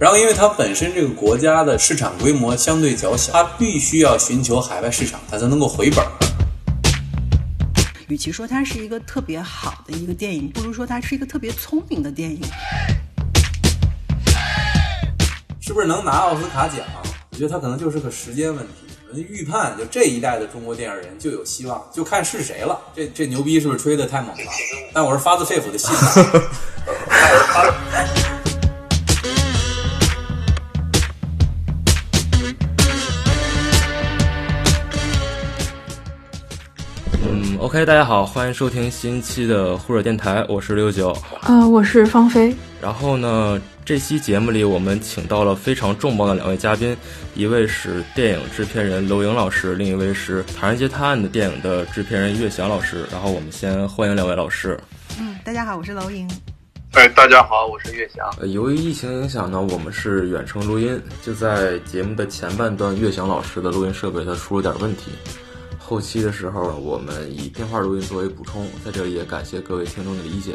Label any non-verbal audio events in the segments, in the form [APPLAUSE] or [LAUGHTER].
然后，因为它本身这个国家的市场规模相对较小，它必须要寻求海外市场，它才能够回本。与其说它是一个特别好的一个电影，不如说它是一个特别聪明的电影。是不是能拿奥斯卡奖？我觉得它可能就是个时间问题。预判就这一代的中国电影人就有希望，就看是谁了。这这牛逼是不是吹的太猛了？但我是发自肺腑的信。[LAUGHS]，OK，大家好，欢迎收听新期的忽热电台，我是六九，呃，我是方菲。然后呢，这期节目里我们请到了非常重磅的两位嘉宾，一位是电影制片人娄莹老师，另一位是《唐人街探案》的电影的制片人岳翔老师。然后我们先欢迎两位老师。嗯，大家好，我是娄莹。哎，大家好，我是岳翔。呃，由于疫情影响呢，我们是远程录音，就在节目的前半段，岳翔老师的录音设备它出了点问题。后期的时候，我们以电话录音作为补充，在这里也感谢各位听众的理解。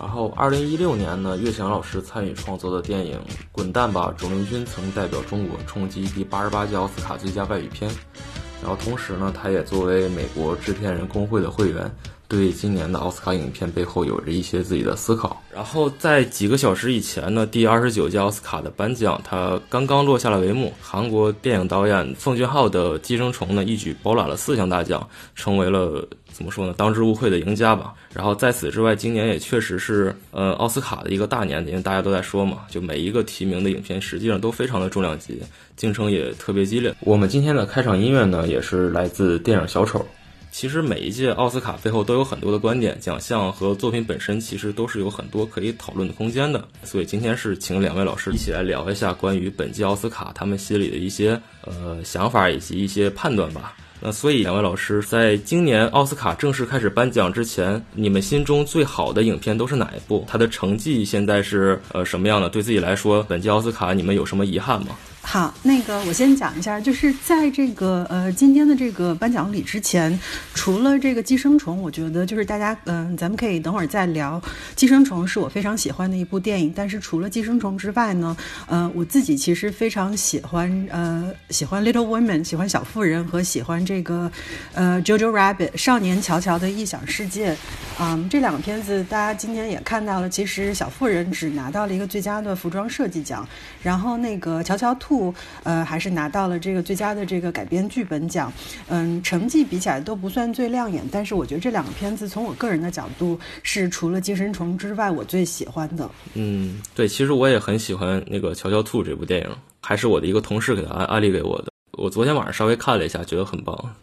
然后，二零一六年呢，岳翔老师参与创作的电影《滚蛋吧，肿瘤君》曾代表中国冲击第八十八届奥斯卡最佳外语片。然后，同时呢，他也作为美国制片人工会的会员。对今年的奥斯卡影片背后有着一些自己的思考。然后在几个小时以前呢，第二十九届奥斯卡的颁奖，它刚刚落下了帷幕。韩国电影导演奉俊昊的《寄生虫》呢，一举包揽了四项大奖，成为了怎么说呢，当之无愧的赢家吧。然后在此之外，今年也确实是呃奥斯卡的一个大年，因为大家都在说嘛，就每一个提名的影片实际上都非常的重量级，竞争也特别激烈。我们今天的开场音乐呢，也是来自电影《小丑》。其实每一届奥斯卡背后都有很多的观点，奖项和作品本身其实都是有很多可以讨论的空间的。所以今天是请两位老师一起来聊一下关于本届奥斯卡他们心里的一些呃想法以及一些判断吧。那所以两位老师在今年奥斯卡正式开始颁奖之前，你们心中最好的影片都是哪一部？它的成绩现在是呃什么样的？对自己来说，本届奥斯卡你们有什么遗憾吗？好，那个我先讲一下，就是在这个呃今天的这个颁奖礼之前，除了这个《寄生虫》，我觉得就是大家嗯，咱们可以等会儿再聊。《寄生虫》是我非常喜欢的一部电影，但是除了《寄生虫》之外呢，呃，我自己其实非常喜欢呃喜欢《Little Women》，喜欢《小妇人》和喜欢这个呃《Jojo Rabbit》少年乔乔的异想世界。嗯，这两个片子大家今天也看到了，其实《小妇人》只拿到了一个最佳的服装设计奖，然后那个《乔乔兔》。兔呃，还是拿到了这个最佳的这个改编剧本奖，嗯，成绩比起来都不算最亮眼，但是我觉得这两个片子从我个人的角度是除了《寄生虫》之外我最喜欢的。嗯，对，其实我也很喜欢那个《乔乔兔》这部电影，还是我的一个同事给他安安利给我的，我昨天晚上稍微看了一下，觉得很棒。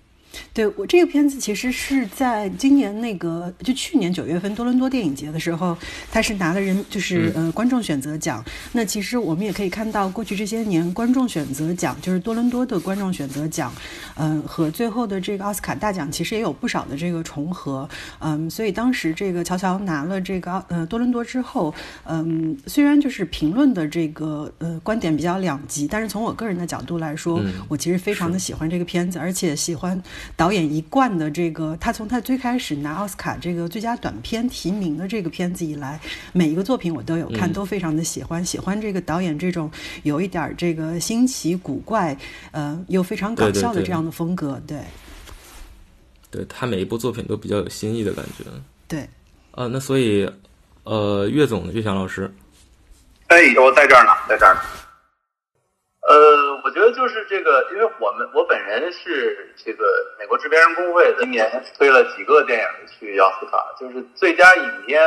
对我这个片子其实是在今年那个就去年九月份多伦多电影节的时候，他是拿了人就是呃观众选择奖。那其实我们也可以看到，过去这些年观众选择奖就是多伦多的观众选择奖，嗯和最后的这个奥斯卡大奖其实也有不少的这个重合。嗯，所以当时这个乔乔拿了这个呃多伦多之后，嗯虽然就是评论的这个呃观点比较两极，但是从我个人的角度来说，我其实非常的喜欢这个片子，而且喜欢。导演一贯的这个，他从他最开始拿奥斯卡这个最佳短片提名的这个片子以来，每一个作品我都有看，都非常的喜欢。喜欢这个导演这种有一点这个新奇古怪，呃，又非常搞笑的这样的风格。对，对他每一部作品都比较有新意的感觉。对，呃，那所以，呃，岳总的岳翔老师，哎，我在这儿呢，在这儿呢。呃，我觉得就是这个，因为我们我本人是这个美国制片人工会，今年推了几个电影去奥斯卡，就是最佳影片。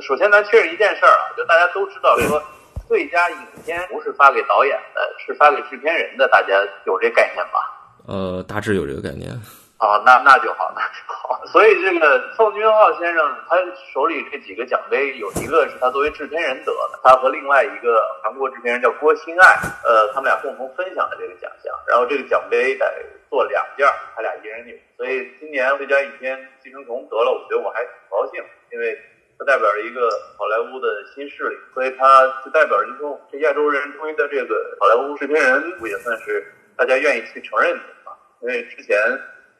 首先，咱确认一件事儿啊，就大家都知道说，最佳影片不是发给导演的，是发给制片人的，大家有这概念吧？呃，大致有这个概念。哦，那那就好，那就好。所以这个奉俊昊先生，他手里这几个奖杯，有一个是他作为制片人得的，他和另外一个韩国制片人叫郭新爱，呃，他们俩共同分享了这个奖项。然后这个奖杯得做两件，他俩一人有。所以今年最佳影片《寄生虫》得了，我觉得我还挺高兴，因为它代表着一个好莱坞的新势力，所以它就代表着一种这亚洲人终于的这个好莱坞制片人，也算是大家愿意去承认的啊，因为之前。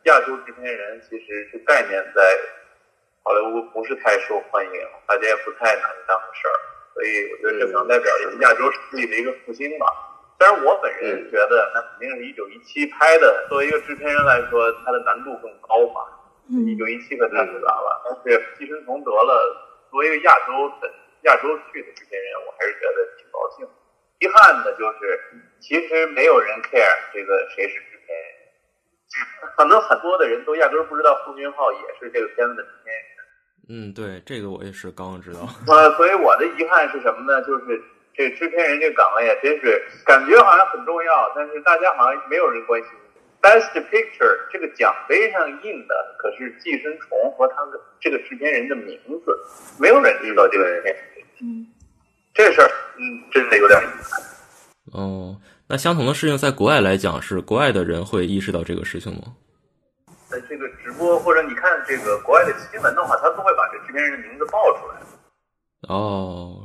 亚洲制片人其实这概念在好莱坞不是太受欢迎，大家也不太拿你当回事儿。所以我觉得这可能代表着亚洲实力的一个复兴吧。虽然我本人觉得，那肯定是一九一七拍的，作为一个制片人来说，它的难度更高嘛。一九一七可太复杂了，但是寄生虫得了，作为一个亚洲的亚洲区的制片人，我还是觉得挺高兴。遗憾的就是，其实没有人 care 这个谁是制 [LAUGHS] 可能很多的人都压根儿不知道奉俊昊也是这个片子的制片人。嗯，对，这个我也是刚刚知道。[LAUGHS] 呃，所以我的遗憾是什么呢？就是这制片人这个岗位啊，真是感觉好像很重要，但是大家好像没有人关心。Best Picture 这个奖杯上印的可是《寄生虫》和他的这个制片人的名字，没有人知道这个人。嗯，这事儿，嗯，真的有点遗憾。哦，那相同的事情在国外来讲，是国外的人会意识到这个事情吗？在这个直播或者你看这个国外的新闻的话，他都会把这制片人的名字报出来。哦。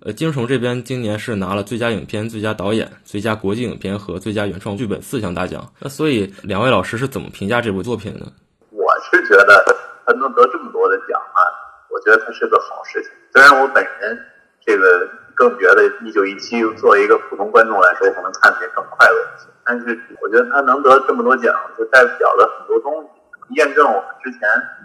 呃，金虫这边今年是拿了最佳影片、最佳导演、最佳国际影片和最佳原创剧本四项大奖。那所以两位老师是怎么评价这部作品呢？我是觉得他能得这么多的奖啊，我觉得他是个好事情。虽然我本人这个更觉得一九一七作为一个普通观众来说，可能看起来更快乐一些。但是我觉得他能得这么多奖，就代表了很多东西，验证我们之前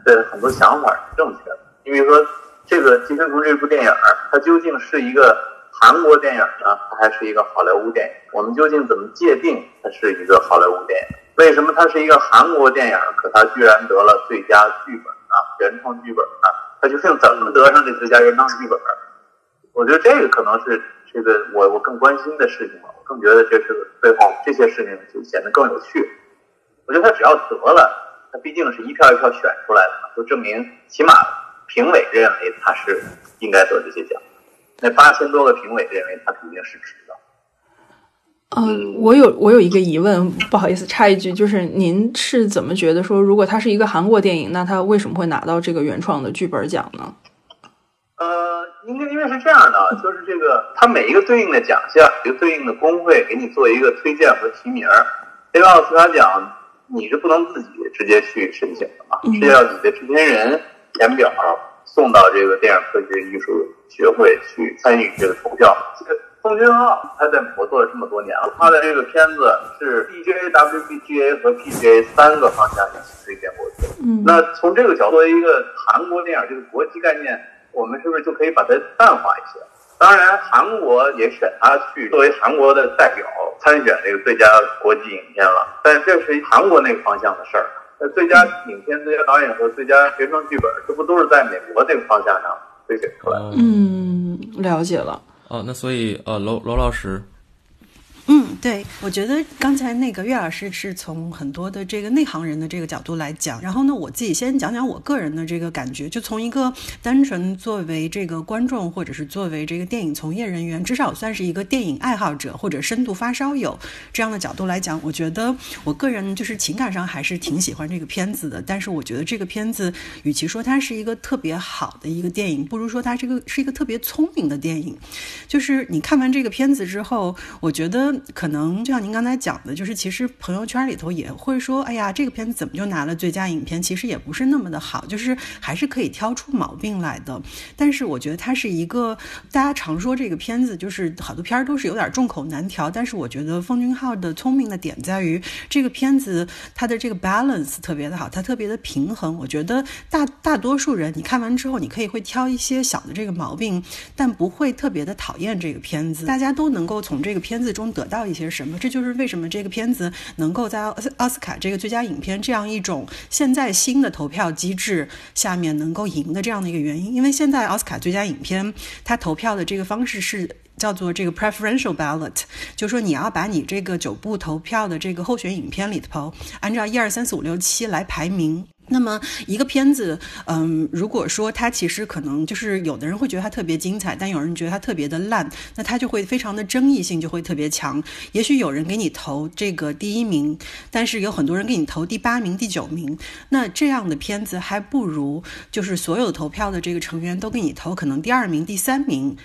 的很多想法是正确的。你比如说。这个《寄生虫》这部电影，它究竟是一个韩国电影呢，它还是一个好莱坞电影？我们究竟怎么界定它是一个好莱坞电影？为什么它是一个韩国电影，可它居然得了最佳剧本啊，原创剧本啊？它究竟怎么得上这最佳原创剧本？我觉得这个可能是这个我我更关心的事情了。我更觉得这是背后这些事情就显得更有趣。我觉得他只要得了，他毕竟是一票一票选出来的嘛，就证明起码。评委认为他是应该得这些奖，那八千多个评委认为他肯定是值的。嗯，我有我有一个疑问，不好意思插一句，就是您是怎么觉得说，如果它是一个韩国电影，那他为什么会拿到这个原创的剧本奖呢？呃，应该因为是这样的，就是这个它每一个对应的奖项，一个对应的工会给你做一个推荐和提名。这个奥斯卡奖你是不能自己直接去申请的嘛，是要你的制片人。填表送到这个电影科学艺术学会去参与这个投票。这个宋军浩他在美国做了这么多年了，他的这个片子是 bgawbga 和 PGA 三个方向一起推荐过去。嗯，那从这个角度，作为一个韩国电影这个国际概念，我们是不是就可以把它淡化一些？当然，韩国也选他去作为韩国的代表参选这个最佳国际影片了，但这是韩国那个方向的事儿。那最佳影片、最佳导演和最佳原创剧本，这不都是在美国这个方向上推选出来的？嗯，了解了。哦，那所以呃，罗罗老师。嗯，对，我觉得刚才那个岳老师是从很多的这个内行人的这个角度来讲，然后呢，我自己先讲讲我个人的这个感觉，就从一个单纯作为这个观众，或者是作为这个电影从业人员，至少算是一个电影爱好者或者深度发烧友这样的角度来讲，我觉得我个人就是情感上还是挺喜欢这个片子的。但是我觉得这个片子与其说它是一个特别好的一个电影，不如说它这个是一个特别聪明的电影。就是你看完这个片子之后，我觉得。可能就像您刚才讲的，就是其实朋友圈里头也会说，哎呀，这个片子怎么就拿了最佳影片？其实也不是那么的好，就是还是可以挑出毛病来的。但是我觉得它是一个，大家常说这个片子就是好多片儿都是有点众口难调。但是我觉得奉俊昊的聪明的点在于，这个片子它的这个 balance 特别的好，它特别的平衡。我觉得大大多数人你看完之后，你可以会挑一些小的这个毛病，但不会特别的讨厌这个片子。大家都能够从这个片子中得得到一些什么？这就是为什么这个片子能够在奥斯卡这个最佳影片这样一种现在新的投票机制下面能够赢的这样的一个原因。因为现在奥斯卡最佳影片它投票的这个方式是叫做这个 preferential ballot，就是说你要把你这个九部投票的这个候选影片里头，按照一二三四五六七来排名。那么一个片子，嗯，如果说它其实可能就是有的人会觉得它特别精彩，但有人觉得它特别的烂，那它就会非常的争议性就会特别强。也许有人给你投这个第一名，但是有很多人给你投第八名、第九名。那这样的片子还不如就是所有投票的这个成员都给你投可能第二名、第三名。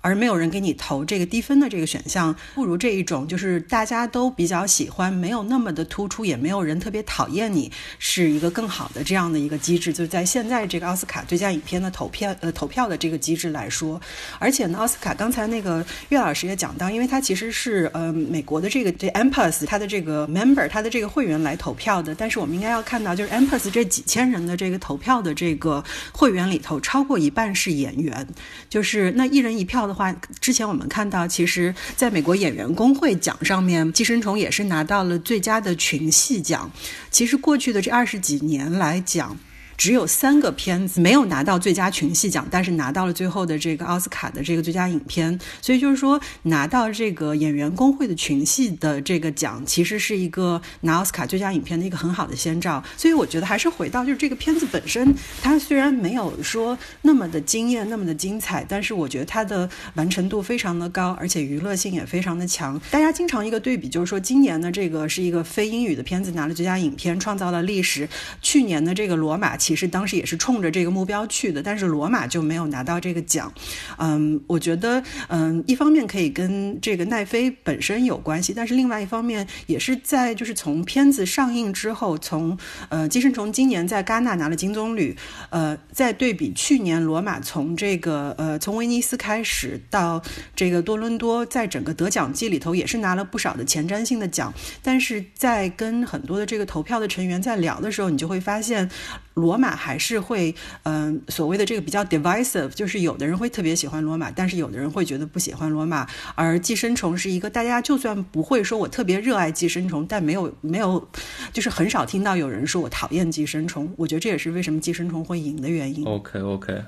而没有人给你投这个低分的这个选项，不如这一种就是大家都比较喜欢，没有那么的突出，也没有人特别讨厌你，是一个更好的这样的一个机制。就是在现在这个奥斯卡最佳影片的投票呃投票的这个机制来说，而且呢，奥斯卡刚才那个岳老师也讲到，因为他其实是呃美国的这个这 Empress 他的这个 member 他的这个会员来投票的，但是我们应该要看到，就是 Empress 这几千人的这个投票的这个会员里头，超过一半是演员，就是那一人一票的话，之前我们看到，其实在美国演员工会奖上面，《寄生虫》也是拿到了最佳的群戏奖。其实过去的这二十几年来讲。只有三个片子没有拿到最佳群戏奖，但是拿到了最后的这个奥斯卡的这个最佳影片。所以就是说，拿到这个演员工会的群戏的这个奖，其实是一个拿奥斯卡最佳影片的一个很好的先兆。所以我觉得还是回到就是这个片子本身，它虽然没有说那么的惊艳、那么的精彩，但是我觉得它的完成度非常的高，而且娱乐性也非常的强。大家经常一个对比就是说，今年的这个是一个非英语的片子拿了最佳影片，创造了历史。去年的这个罗马。其实当时也是冲着这个目标去的，但是罗马就没有拿到这个奖。嗯，我觉得，嗯，一方面可以跟这个奈飞本身有关系，但是另外一方面也是在就是从片子上映之后，从呃《寄生虫》今年在戛纳拿了金棕榈，呃，再对比去年罗马从这个呃从威尼斯开始到这个多伦多，在整个得奖季里头也是拿了不少的前瞻性的奖。但是在跟很多的这个投票的成员在聊的时候，你就会发现。罗马还是会，嗯，所谓的这个比较 divisive，就是有的人会特别喜欢罗马，但是有的人会觉得不喜欢罗马。而寄生虫是一个大家就算不会说我特别热爱寄生虫，但没有没有，就是很少听到有人说我讨厌寄生虫。我觉得这也是为什么寄生虫会赢的原因。OK OK，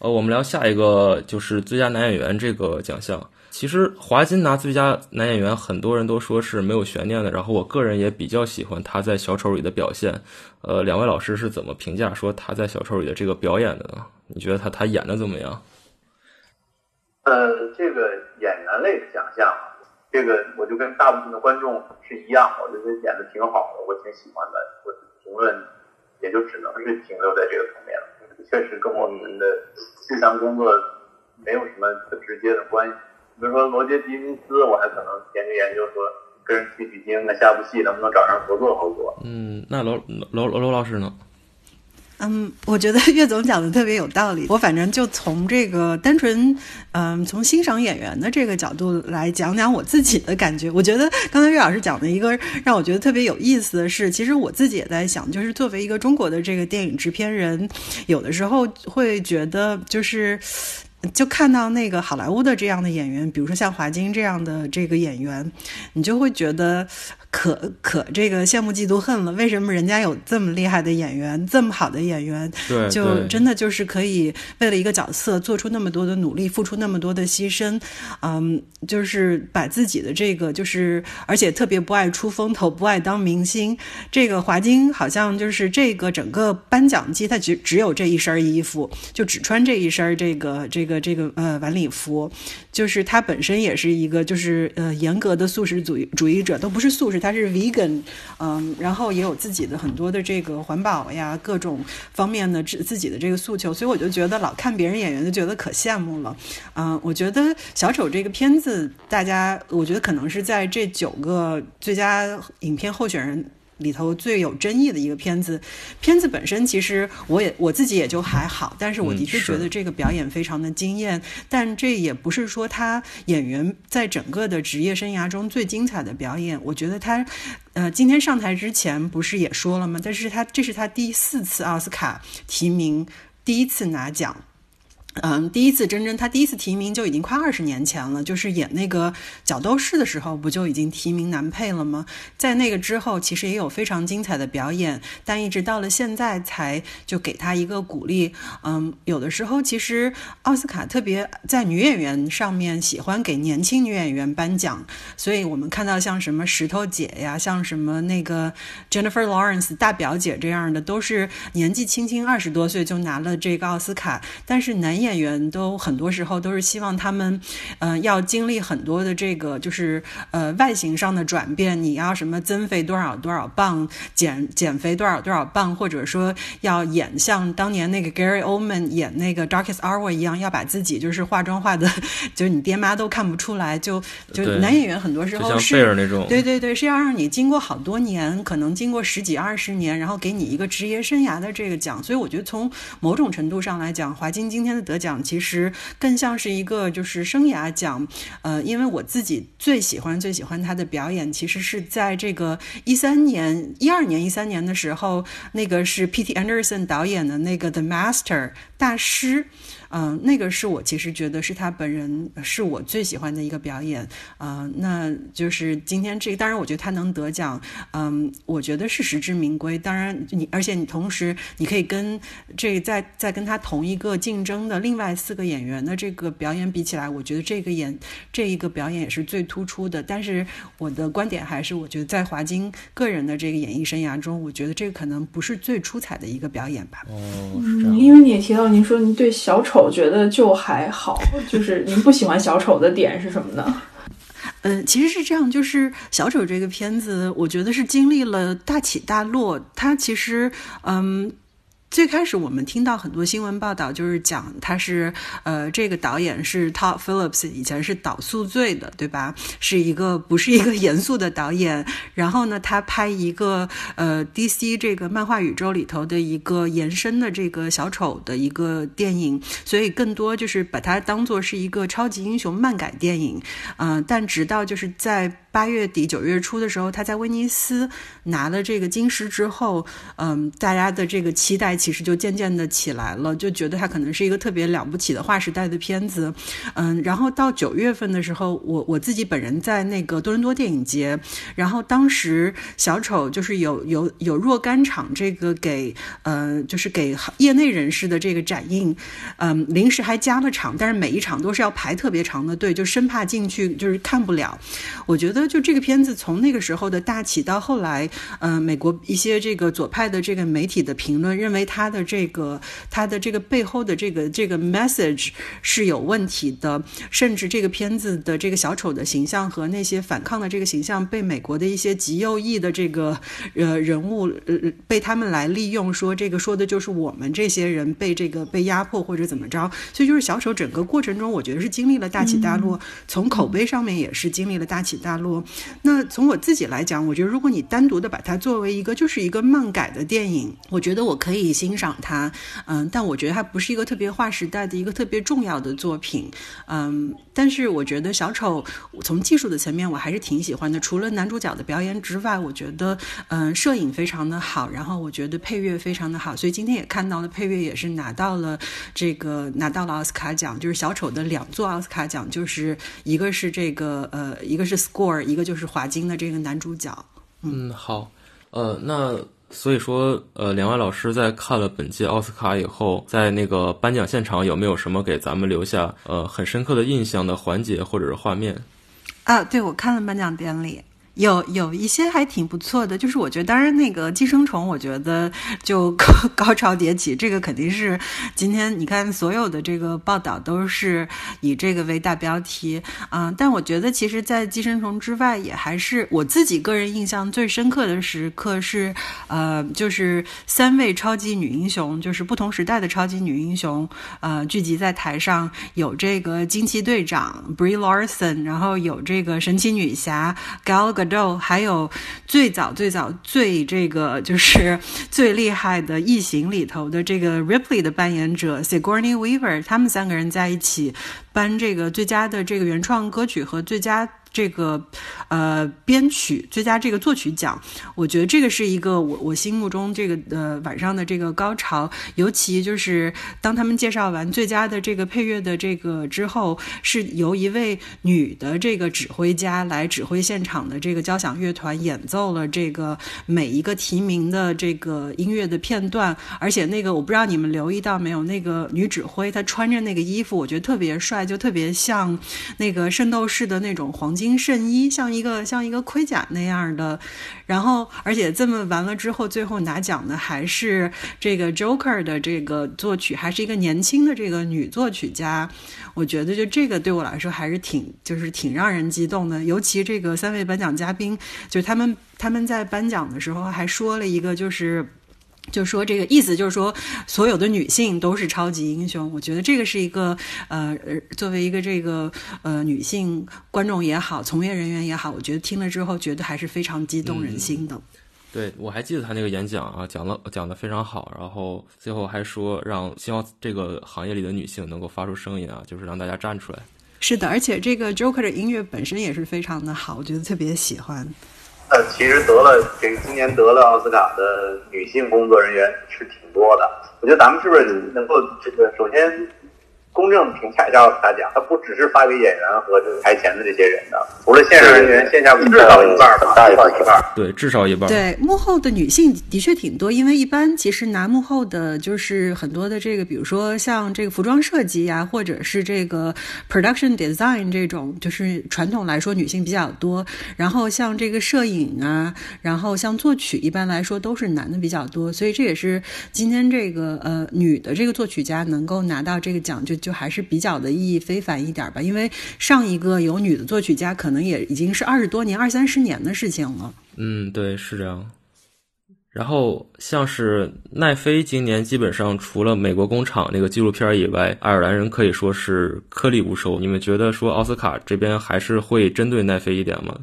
呃，我们聊下一个就是最佳男演员这个奖项。其实华金拿最佳男演员，很多人都说是没有悬念的。然后我个人也比较喜欢他在小丑里的表现。呃，两位老师是怎么评价说他在小丑里的这个表演的呢？你觉得他他演的怎么样？呃，这个演员类的奖项，这个我就跟大部分的观众是一样，我觉得演的挺好的，我挺喜欢的。我评论也就只能是停留在这个层面了，确实跟我们的日常工作没有什么特直接的关系。比如说罗杰·狄金斯，我还可能研究研究说跟人取取经，那下部戏能不能找上合作合作？嗯，那罗罗罗罗老师呢？嗯，我觉得岳总讲的特别有道理。我反正就从这个单纯，嗯，从欣赏演员的这个角度来讲讲我自己的感觉。我觉得刚才岳老师讲的一个让我觉得特别有意思的是，其实我自己也在想，就是作为一个中国的这个电影制片人，有的时候会觉得就是。就看到那个好莱坞的这样的演员，比如说像华金这样的这个演员，你就会觉得。可可这个羡慕嫉妒恨了，为什么人家有这么厉害的演员，这么好的演员，就真的就是可以为了一个角色做出那么多的努力，付出那么多的牺牲，嗯，就是把自己的这个就是，而且特别不爱出风头，不爱当明星。这个华金好像就是这个整个颁奖季，他只只有这一身衣服，就只穿这一身这个这个这个呃晚礼服，就是他本身也是一个就是呃严格的素食主义主义者，都不是素食。他是 vegan，嗯，然后也有自己的很多的这个环保呀，各种方面的自自己的这个诉求，所以我就觉得老看别人演员就觉得可羡慕了，嗯，我觉得小丑这个片子，大家我觉得可能是在这九个最佳影片候选人。里头最有争议的一个片子，片子本身其实我也我自己也就还好，但是我的确觉得这个表演非常的惊艳，但这也不是说他演员在整个的职业生涯中最精彩的表演。我觉得他，呃，今天上台之前不是也说了吗？但是他这是他第四次奥斯卡提名，第一次拿奖。嗯，第一次真真他第一次提名就已经快二十年前了，就是演那个角斗士的时候，不就已经提名男配了吗？在那个之后，其实也有非常精彩的表演，但一直到了现在才就给他一个鼓励。嗯，有的时候其实奥斯卡特别在女演员上面喜欢给年轻女演员颁奖，所以我们看到像什么石头姐呀，像什么那个 Jennifer Lawrence 大表姐这样的，都是年纪轻轻二十多岁就拿了这个奥斯卡，但是男。演员都很多时候都是希望他们，嗯，要经历很多的这个就是呃外形上的转变，你要什么增肥多少多少磅，减减肥多少多少磅，或者说要演像当年那个 Gary Oldman 演那个 Darkest Hour 一样，要把自己就是化妆化的，[LAUGHS] 就是你爹妈都看不出来，就就男演员很多时候是那种，对对对，是要让你经过好多年，可能经过十几二十年，然后给你一个职业生涯的这个奖，所以我觉得从某种程度上来讲，华金今天的得奖其实更像是一个就是生涯奖。呃，因为我自己最喜欢最喜欢他的表演，其实是在这个一三年、一二年、一三年的时候，那个是 P.T. Anderson 导演的那个 The Master 大师。嗯，那个是我其实觉得是他本人是我最喜欢的一个表演啊，那就是今天这个，当然我觉得他能得奖，嗯，我觉得是实至名归。当然你，而且你同时你可以跟这在在跟他同一个竞争的另外四个演员的这个表演比起来，我觉得这个演这一个表演也是最突出的。但是我的观点还是，我觉得在华金个人的这个演艺生涯中，我觉得这个可能不是最出彩的一个表演吧。哦，因为你也提到，您说您对小丑。我觉得就还好，就是您不喜欢小丑的点是什么呢？嗯，[LAUGHS] 其实是这样，就是小丑这个片子，我觉得是经历了大起大落。它其实，嗯。最开始我们听到很多新闻报道，就是讲他是呃，这个导演是 Todd Phillips，以前是导《宿醉》的，对吧？是一个不是一个严肃的导演。然后呢，他拍一个呃 DC 这个漫画宇宙里头的一个延伸的这个小丑的一个电影，所以更多就是把它当做是一个超级英雄漫改电影。嗯，但直到就是在。八月底九月初的时候，他在威尼斯拿了这个金狮之后，嗯，大家的这个期待其实就渐渐的起来了，就觉得他可能是一个特别了不起的划时代的片子，嗯，然后到九月份的时候，我我自己本人在那个多伦多电影节，然后当时小丑就是有有有若干场这个给呃就是给业内人士的这个展映，嗯，临时还加了场，但是每一场都是要排特别长的队，就生怕进去就是看不了，我觉得。就这个片子从那个时候的大起到后来，嗯，美国一些这个左派的这个媒体的评论认为他的这个他的这个背后的这个这个 message 是有问题的，甚至这个片子的这个小丑的形象和那些反抗的这个形象被美国的一些极右翼的这个呃人物呃被他们来利用，说这个说的就是我们这些人被这个被压迫或者怎么着，所以就是小丑整个过程中，我觉得是经历了大起大落，从口碑上面也是经历了大起大落。那从我自己来讲，我觉得如果你单独的把它作为一个就是一个漫改的电影，我觉得我可以欣赏它，嗯，但我觉得它不是一个特别划时代的一个特别重要的作品，嗯，但是我觉得小丑从技术的层面我还是挺喜欢的，除了男主角的表演之外，我觉得嗯摄影非常的好，然后我觉得配乐非常的好，所以今天也看到了配乐也是拿到了这个拿到了奥斯卡奖，就是小丑的两座奥斯卡奖，就是一个是这个呃一个是 score。一个就是华金的这个男主角，嗯，好，呃，那所以说，呃，两位老师在看了本届奥斯卡以后，在那个颁奖现场有没有什么给咱们留下呃很深刻的印象的环节或者是画面？啊，对，我看了颁奖典礼。有有一些还挺不错的，就是我觉得，当然那个寄生虫，我觉得就高 [LAUGHS] 高潮迭起，这个肯定是今天你看所有的这个报道都是以这个为大标题啊。但我觉得，其实，在寄生虫之外，也还是我自己个人印象最深刻的时刻是，呃，就是三位超级女英雄，就是不同时代的超级女英雄，呃，聚集在台上，有这个惊奇队长 Brie Larson，然后有这个神奇女侠 Gal Gadot。还有最早最早最这个就是最厉害的异形里头的这个 Ripley 的扮演者 Sigourney Weaver，他们三个人在一起颁这个最佳的这个原创歌曲和最佳。这个，呃，编曲最佳这个作曲奖，我觉得这个是一个我我心目中这个呃晚上的这个高潮。尤其就是当他们介绍完最佳的这个配乐的这个之后，是由一位女的这个指挥家来指挥现场的这个交响乐团演奏了这个每一个提名的这个音乐的片段。而且那个我不知道你们留意到没有，那个女指挥她穿着那个衣服，我觉得特别帅，就特别像那个圣斗士的那种黄金。巾圣衣，像一个像一个盔甲那样的。然后，而且这么完了之后，最后拿奖的还是这个 Joker 的这个作曲，还是一个年轻的这个女作曲家。我觉得就这个对我来说还是挺就是挺让人激动的。尤其这个三位颁奖嘉宾，就是他们他们在颁奖的时候还说了一个就是。就说这个意思，就是说所有的女性都是超级英雄。我觉得这个是一个呃，作为一个这个呃女性观众也好，从业人员也好，我觉得听了之后觉得还是非常激动人心的。对，我还记得他那个演讲啊，讲了讲的非常好，然后最后还说让希望这个行业里的女性能够发出声音啊，就是让大家站出来。是的，而且这个 Joker 的音乐本身也是非常的好，我觉得特别喜欢。呃，其实得了这个今年得了奥斯卡的女性工作人员是挺多的。我觉得咱们是不是能够这个首先？公正评价一下奥斯卡奖，它不只是发给演员和这个台前的这些人的，除了线上人员，线下至少一半吧，大一半一半。对，至少一半。对，幕后的女性的确挺多，因为一般其实拿幕后的就是很多的这个，比如说像这个服装设计呀，或者是这个 production design 这种，就是传统来说女性比较多。然后像这个摄影啊，然后像作曲，一般来说都是男的比较多。所以这也是今天这个呃女的这个作曲家能够拿到这个奖就。就还是比较的意义非凡一点吧，因为上一个有女的作曲家，可能也已经是二十多年、二三十年的事情了。嗯，对，是这样。然后像是奈飞，今年基本上除了《美国工厂》那个纪录片以外，爱尔兰人可以说是颗粒无收。你们觉得说奥斯卡这边还是会针对奈飞一点吗？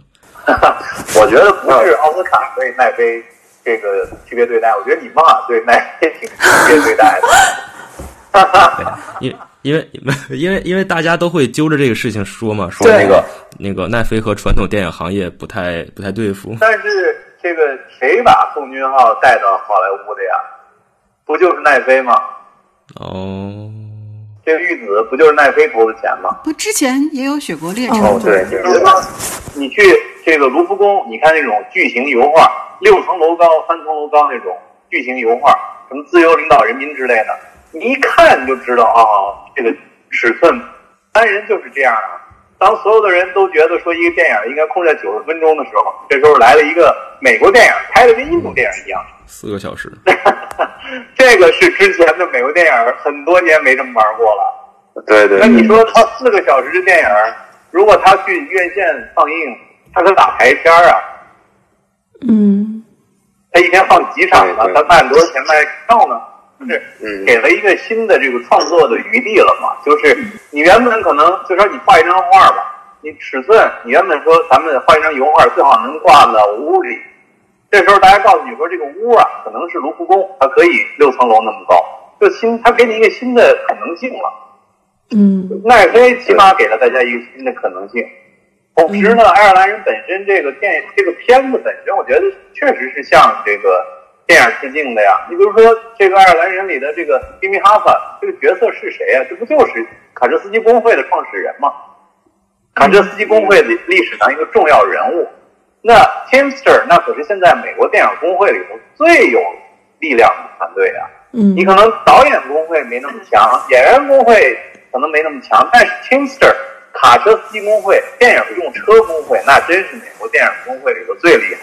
[LAUGHS] 我觉得不是奥斯卡对奈飞这个区别对待，我觉得你妈对奈飞挺区别对待的。[LAUGHS] 哈哈，因。因为 [LAUGHS] 因为因为大家都会揪着这个事情说嘛，说那个那个奈飞和传统电影行业不太不太对付。但是这个谁把宋俊浩带到好莱坞的呀？不就是奈飞吗？哦，这个玉子不就是奈飞投的钱吗？不，之前也有《雪国列车》。哦，对，你去这个卢浮宫，你看那种巨型油画，六层楼高、三层楼高那种巨型油画，什么自由领导人民之类的。你一看就知道啊，这个尺寸，单人就是这样啊。当所有的人都觉得说一个电影应该控制在九十分钟的时候，这时候来了一个美国电影，拍的跟印度电影一样，[LAUGHS] 四个小时。[LAUGHS] 这个是之前的美国电影很多年没这么玩过了。对对。那你说他四个小时的电影，如果他去院线放映，他可打排片啊。嗯。他一天放几场呢？他卖多少钱卖票呢？是，给了一个新的这个创作的余地了嘛？就是你原本可能就说你画一张画吧，你尺寸你原本说咱们画一张油画最好能挂到屋里，这时候大家告诉你说这个屋啊可能是卢浮宫，它可以六层楼那么高，就新它给你一个新的可能性了。嗯，奈飞起码给了大家一个新的可能性。同时呢，爱尔兰人本身这个电这个片子本身，我觉得确实是像这个。电影致敬的呀，你比如说这个爱尔兰人里的这个比米哈萨这个角色是谁呀？这不就是卡车司机工会的创始人吗？卡车司机工会的历史上一个重要人物。那 Teamster 那可是现在美国电影工会里头最有力量的团队啊。嗯，你可能导演工会没那么强，演员工会可能没那么强，但是 Teamster 卡车司机工会、电影用车工会，那真是美国电影工会里头最厉害。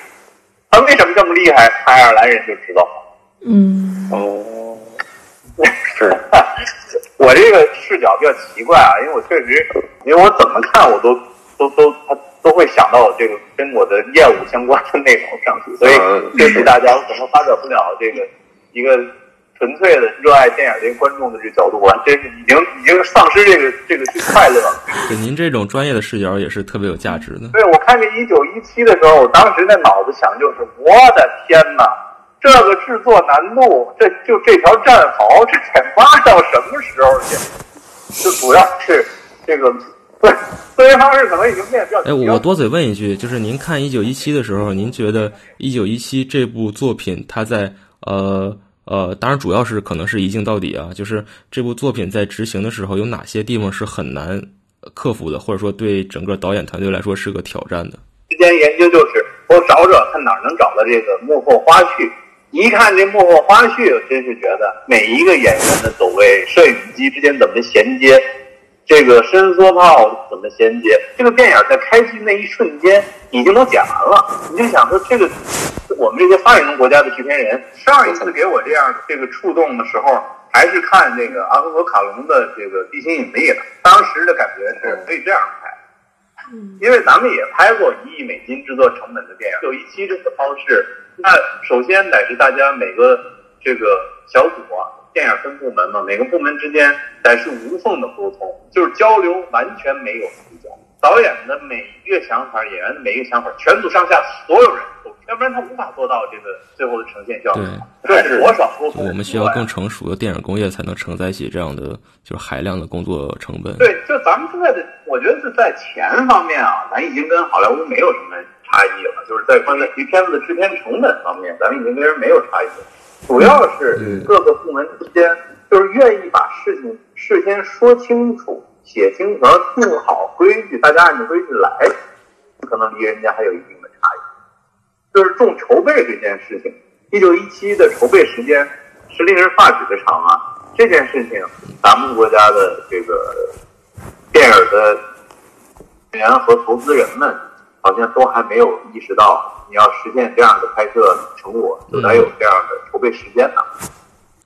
他为什么这么厉害？爱尔兰人就知道。嗯，哦，[LAUGHS] 是。我这个视角比较奇怪啊，因为我确实，因为我怎么看我都都都他都会想到我这个跟我的业务相关的内容上去，所以对不起大家，我可能发表不了这个一个。纯粹的热爱电影这个观众的这个角度，完真是已经已经丧失这个这个快乐了。对，您这种专业的视角也是特别有价值的。对，我看这一九一七的时候，我当时那脑子想就是，我的天哪，这个制作难度，这就这条战壕，这得挖到什么时候去？就主要是这个对思维方式可能已经变比较。哎，我多嘴问一句，就是您看一九一七的时候，您觉得一九一七这部作品，它在呃。呃，当然，主要是可能是一镜到底啊。就是这部作品在执行的时候，有哪些地方是很难克服的，或者说对整个导演团队来说是个挑战的？之间研究就是，我找找看哪能找到这个幕后花絮。一看这幕后花絮，真是觉得每一个演员的走位、摄影机之间怎么衔接，这个伸缩炮怎么衔接？这个电影在开机那一瞬间已经都剪完了。你就想说，这个我们这些发展中国家的制片人，上一次给我这样这个触动的时候，还是看那个阿方索卡隆的这个《地心引力》了。当时的感觉是可以这样拍，因为咱们也拍过一亿美金制作成本的电影，有一期这个方式。那首先得是大家每个这个小组啊。电影分部门嘛，每个部门之间得是无缝的沟通，就是交流完全没有。导演的每一个想法，演员的每一个想法，全组上下所有人都，要不然他无法做到这个最后的呈现效果。对，这是多少沟通？我们需要更成熟的电影工业才能承载起这样的就是海量的工作成本。对，就咱们现在的，我觉得是在钱方面啊，咱已经跟好莱坞没有什么差异了。就是在关于片子的制片成本方面，咱们已经跟人没有差异了。主要是各个部门之间，就是愿意把事情事先说清楚、写清楚，定好规矩，大家按照规矩来，可能离人家还有一定的差异。就是重筹备这件事情，一九一七的筹备时间是令人发指的长啊！这件事情，咱们国家的这个电影的演员和投资人们，好像都还没有意识到。你要实现这样的拍摄成果，就得有这样的筹备时间呢。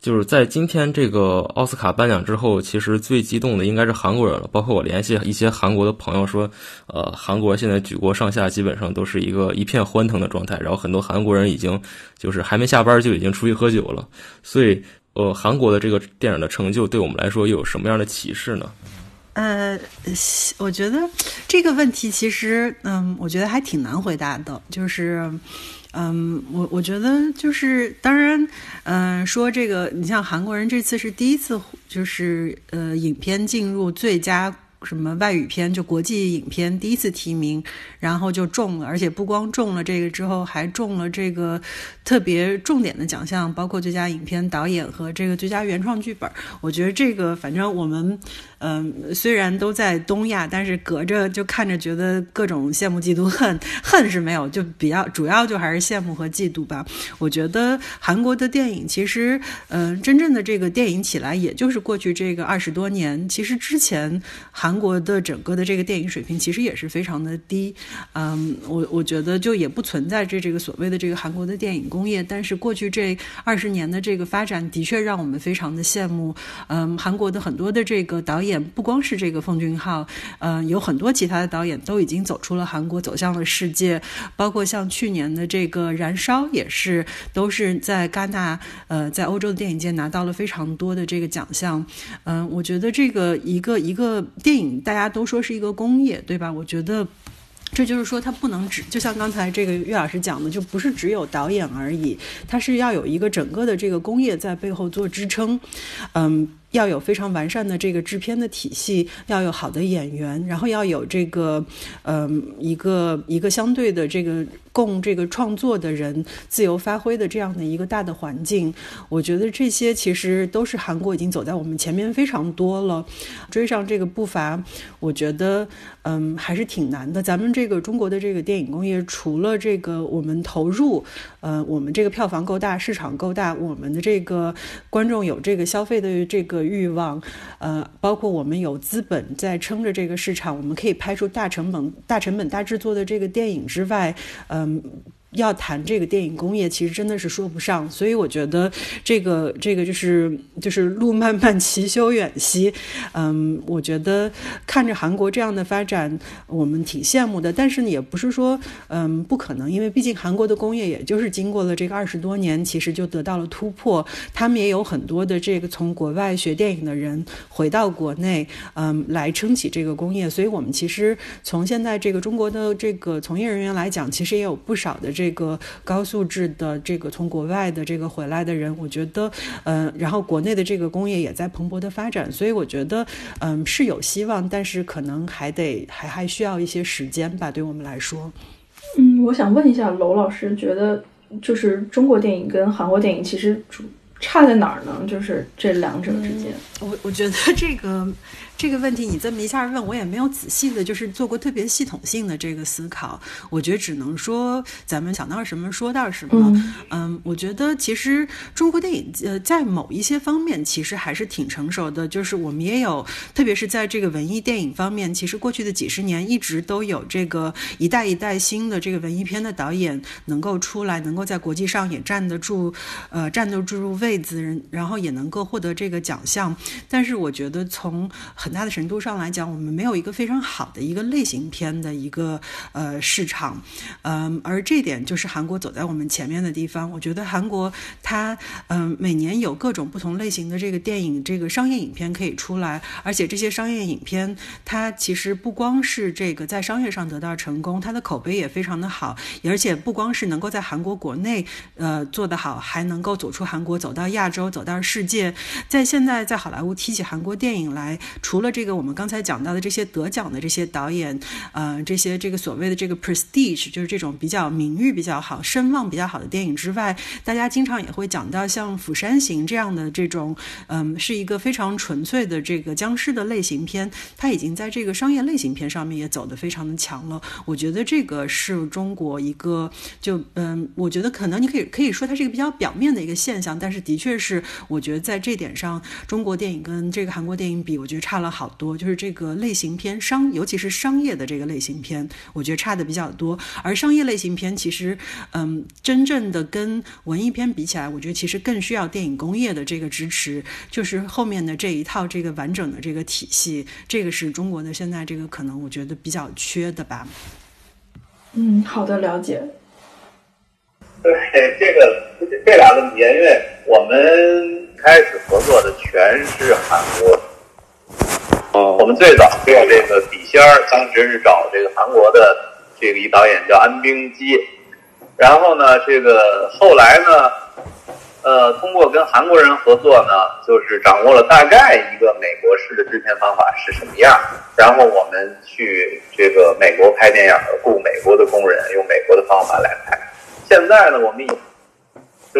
就是在今天这个奥斯卡颁奖之后，其实最激动的应该是韩国人了。包括我联系一些韩国的朋友说，呃，韩国现在举国上下基本上都是一个一片欢腾的状态。然后很多韩国人已经就是还没下班就已经出去喝酒了。所以，呃，韩国的这个电影的成就对我们来说又有什么样的启示呢？呃，我觉得这个问题其实，嗯，我觉得还挺难回答的。就是，嗯，我我觉得就是，当然，嗯，说这个，你像韩国人这次是第一次，就是呃，影片进入最佳。什么外语片就国际影片第一次提名，然后就中了，而且不光中了这个之后，还中了这个特别重点的奖项，包括最佳影片导演和这个最佳原创剧本。我觉得这个反正我们嗯，虽然都在东亚，但是隔着就看着觉得各种羡慕嫉妒恨，恨是没有，就比较主要就还是羡慕和嫉妒吧。我觉得韩国的电影其实嗯，真正的这个电影起来，也就是过去这个二十多年，其实之前韩。韩国的整个的这个电影水平其实也是非常的低，嗯，我我觉得就也不存在这这个所谓的这个韩国的电影工业，但是过去这二十年的这个发展的确让我们非常的羡慕，嗯，韩国的很多的这个导演不光是这个奉俊昊，嗯，有很多其他的导演都已经走出了韩国，走向了世界，包括像去年的这个《燃烧》也是都是在戛纳，呃，在欧洲的电影界拿到了非常多的这个奖项，嗯，我觉得这个一个一个电影。大家都说是一个工业，对吧？我觉得，[SNIFFS] 这就是说，它不能只就像刚才这个岳老师讲的，就不是只有导演而已，它是要有一个整个的这个工业在背后做支撑，嗯。要有非常完善的这个制片的体系，要有好的演员，然后要有这个，嗯，一个一个相对的这个供这个创作的人自由发挥的这样的一个大的环境。我觉得这些其实都是韩国已经走在我们前面非常多了，追上这个步伐，我觉得，嗯，还是挺难的。咱们这个中国的这个电影工业，除了这个我们投入，呃，我们这个票房够大，市场够大，我们的这个观众有这个消费的这个。欲望，呃，包括我们有资本在撑着这个市场，我们可以拍出大成本、大成本、大制作的这个电影之外，嗯。要谈这个电影工业，其实真的是说不上，所以我觉得这个这个就是就是路漫漫其修远兮，嗯，我觉得看着韩国这样的发展，我们挺羡慕的，但是也不是说嗯不可能，因为毕竟韩国的工业也就是经过了这个二十多年，其实就得到了突破，他们也有很多的这个从国外学电影的人回到国内，嗯，来撑起这个工业，所以我们其实从现在这个中国的这个从业人员来讲，其实也有不少的。这个高素质的这个从国外的这个回来的人，我觉得，嗯，然后国内的这个工业也在蓬勃的发展，所以我觉得，嗯，是有希望，但是可能还得还还需要一些时间吧，对我们来说。嗯，我想问一下娄老师，觉得就是中国电影跟韩国电影其实主差在哪儿呢？就是这两者之间，我我觉得这个。这个问题你这么一下问我，也没有仔细的，就是做过特别系统性的这个思考。我觉得只能说咱们想到什么说到什么。嗯，我觉得其实中国电影呃在某一些方面其实还是挺成熟的，就是我们也有，特别是在这个文艺电影方面，其实过去的几十年一直都有这个一代一代新的这个文艺片的导演能够出来，能够在国际上也站得住，呃，站得住位子，然后也能够获得这个奖项。但是我觉得从很很大的程度上来讲，我们没有一个非常好的一个类型片的一个呃市场，嗯，而这点就是韩国走在我们前面的地方。我觉得韩国它嗯每年有各种不同类型的这个电影，这个商业影片可以出来，而且这些商业影片它其实不光是这个在商业上得到成功，它的口碑也非常的好，而且不光是能够在韩国国内呃做得好，还能够走出韩国，走到亚洲，走到世界。在现在在好莱坞提起韩国电影来，除除了这个，我们刚才讲到的这些得奖的这些导演，呃，这些这个所谓的这个 prestige，就是这种比较名誉比较好、声望比较好的电影之外，大家经常也会讲到像《釜山行》这样的这种，嗯，是一个非常纯粹的这个僵尸的类型片，它已经在这个商业类型片上面也走得非常的强了。我觉得这个是中国一个，就嗯，我觉得可能你可以可以说它是一个比较表面的一个现象，但是的确是，我觉得在这点上，中国电影跟这个韩国电影比，我觉得差了。好多就是这个类型片商，尤其是商业的这个类型片，我觉得差的比较多。而商业类型片其实，嗯，真正的跟文艺片比起来，我觉得其实更需要电影工业的这个支持，就是后面的这一套这个完整的这个体系，这个是中国的现在这个可能我觉得比较缺的吧。嗯，好的，了解。对这个这俩问题，因为我们开始合作的全是韩国。我们最早做这个笔仙儿，当时是找这个韩国的这个一导演叫安冰基，然后呢，这个后来呢，呃，通过跟韩国人合作呢，就是掌握了大概一个美国式的制片方法是什么样，然后我们去这个美国拍电影，雇美国的工人，用美国的方法来拍。现在呢，我们已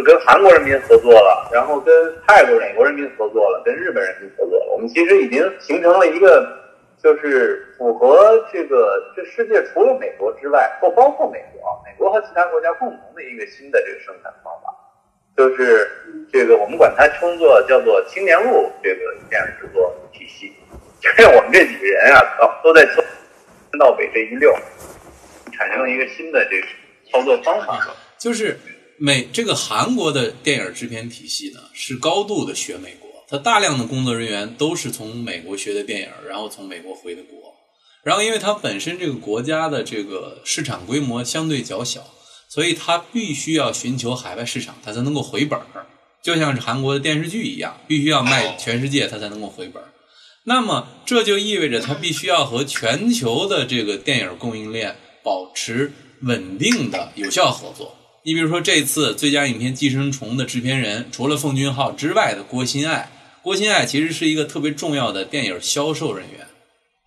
跟韩国人民合作了，然后跟泰国、美国人民合作了，跟日本人民合作了。我们其实已经形成了一个，就是符合这个这世界除了美国之外，不包括美国，美国和其他国家共同的一个新的这个生产方法，就是这个我们管它称作叫做青年路这个电影制作体系。[LAUGHS] 因为我们这几个人啊，都在从到北这一溜，产生了一个新的这个操作方法，就是。美这个韩国的电影制片体系呢，是高度的学美国，他大量的工作人员都是从美国学的电影，然后从美国回的国，然后因为它本身这个国家的这个市场规模相对较小，所以它必须要寻求海外市场，它才能够回本儿，就像是韩国的电视剧一样，必须要卖全世界，它才能够回本儿。那么这就意味着它必须要和全球的这个电影供应链保持稳定的有效合作。你比如说，这次最佳影片《寄生虫》的制片人，除了奉俊昊之外的郭新爱，郭新爱其实是一个特别重要的电影销售人员，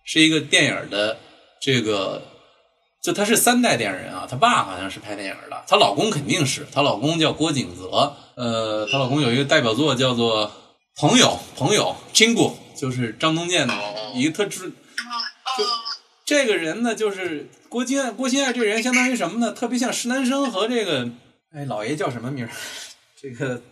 是一个电影的这个，就他是三代电影人啊，他爸好像是拍电影的，她老公肯定是，她老公叫郭景泽，呃，她老公有一个代表作叫做《朋友》，朋友，亲故，就是张东健的一个特质，就这个人呢，就是。郭金爱，郭金爱这人相当于什么呢？特别像施南生和这个，哎，老爷叫什么名儿？这个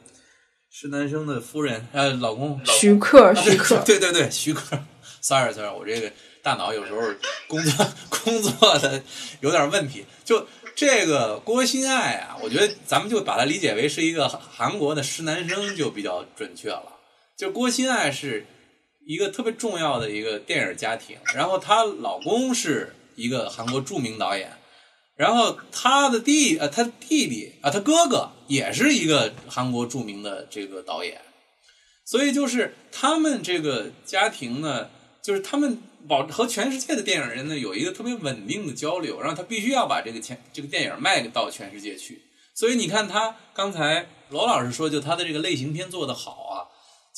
施南生的夫人，呃，老公徐克，徐克，对 [LAUGHS] 对对，徐克。Sorry，Sorry，我这个大脑有时候工作 [LAUGHS] 工作的有点问题。就这个郭新爱啊，我觉得咱们就把它理解为是一个韩国的施南生就比较准确了。就郭新爱是一个特别重要的一个电影家庭，然后她老公是。一个韩国著名导演，然后她的弟呃，她弟弟啊，她哥哥也是一个韩国著名的这个导演，所以就是他们这个家庭呢，就是他们保和全世界的电影人呢有一个特别稳定的交流，然后他必须要把这个钱这个电影卖到全世界去。所以你看他刚才罗老师说，就他的这个类型片做得好啊，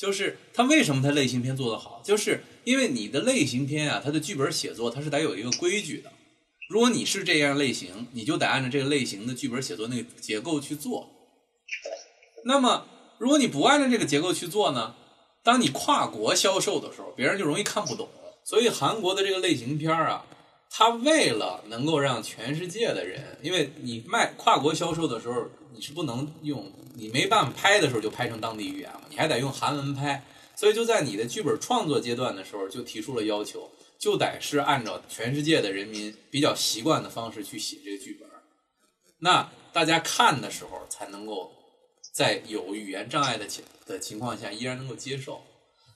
就是他为什么他类型片做得好，就是。因为你的类型片啊，它的剧本写作它是得有一个规矩的。如果你是这样类型，你就得按照这个类型的剧本写作那个结构去做。那么，如果你不按照这个结构去做呢，当你跨国销售的时候，别人就容易看不懂。所以韩国的这个类型片啊，他为了能够让全世界的人，因为你卖跨国销售的时候，你是不能用，你没办法拍的时候就拍成当地语言嘛，你还得用韩文拍。所以就在你的剧本创作阶段的时候，就提出了要求，就得是按照全世界的人民比较习惯的方式去写这个剧本。那大家看的时候才能够在有语言障碍的情的情况下依然能够接受。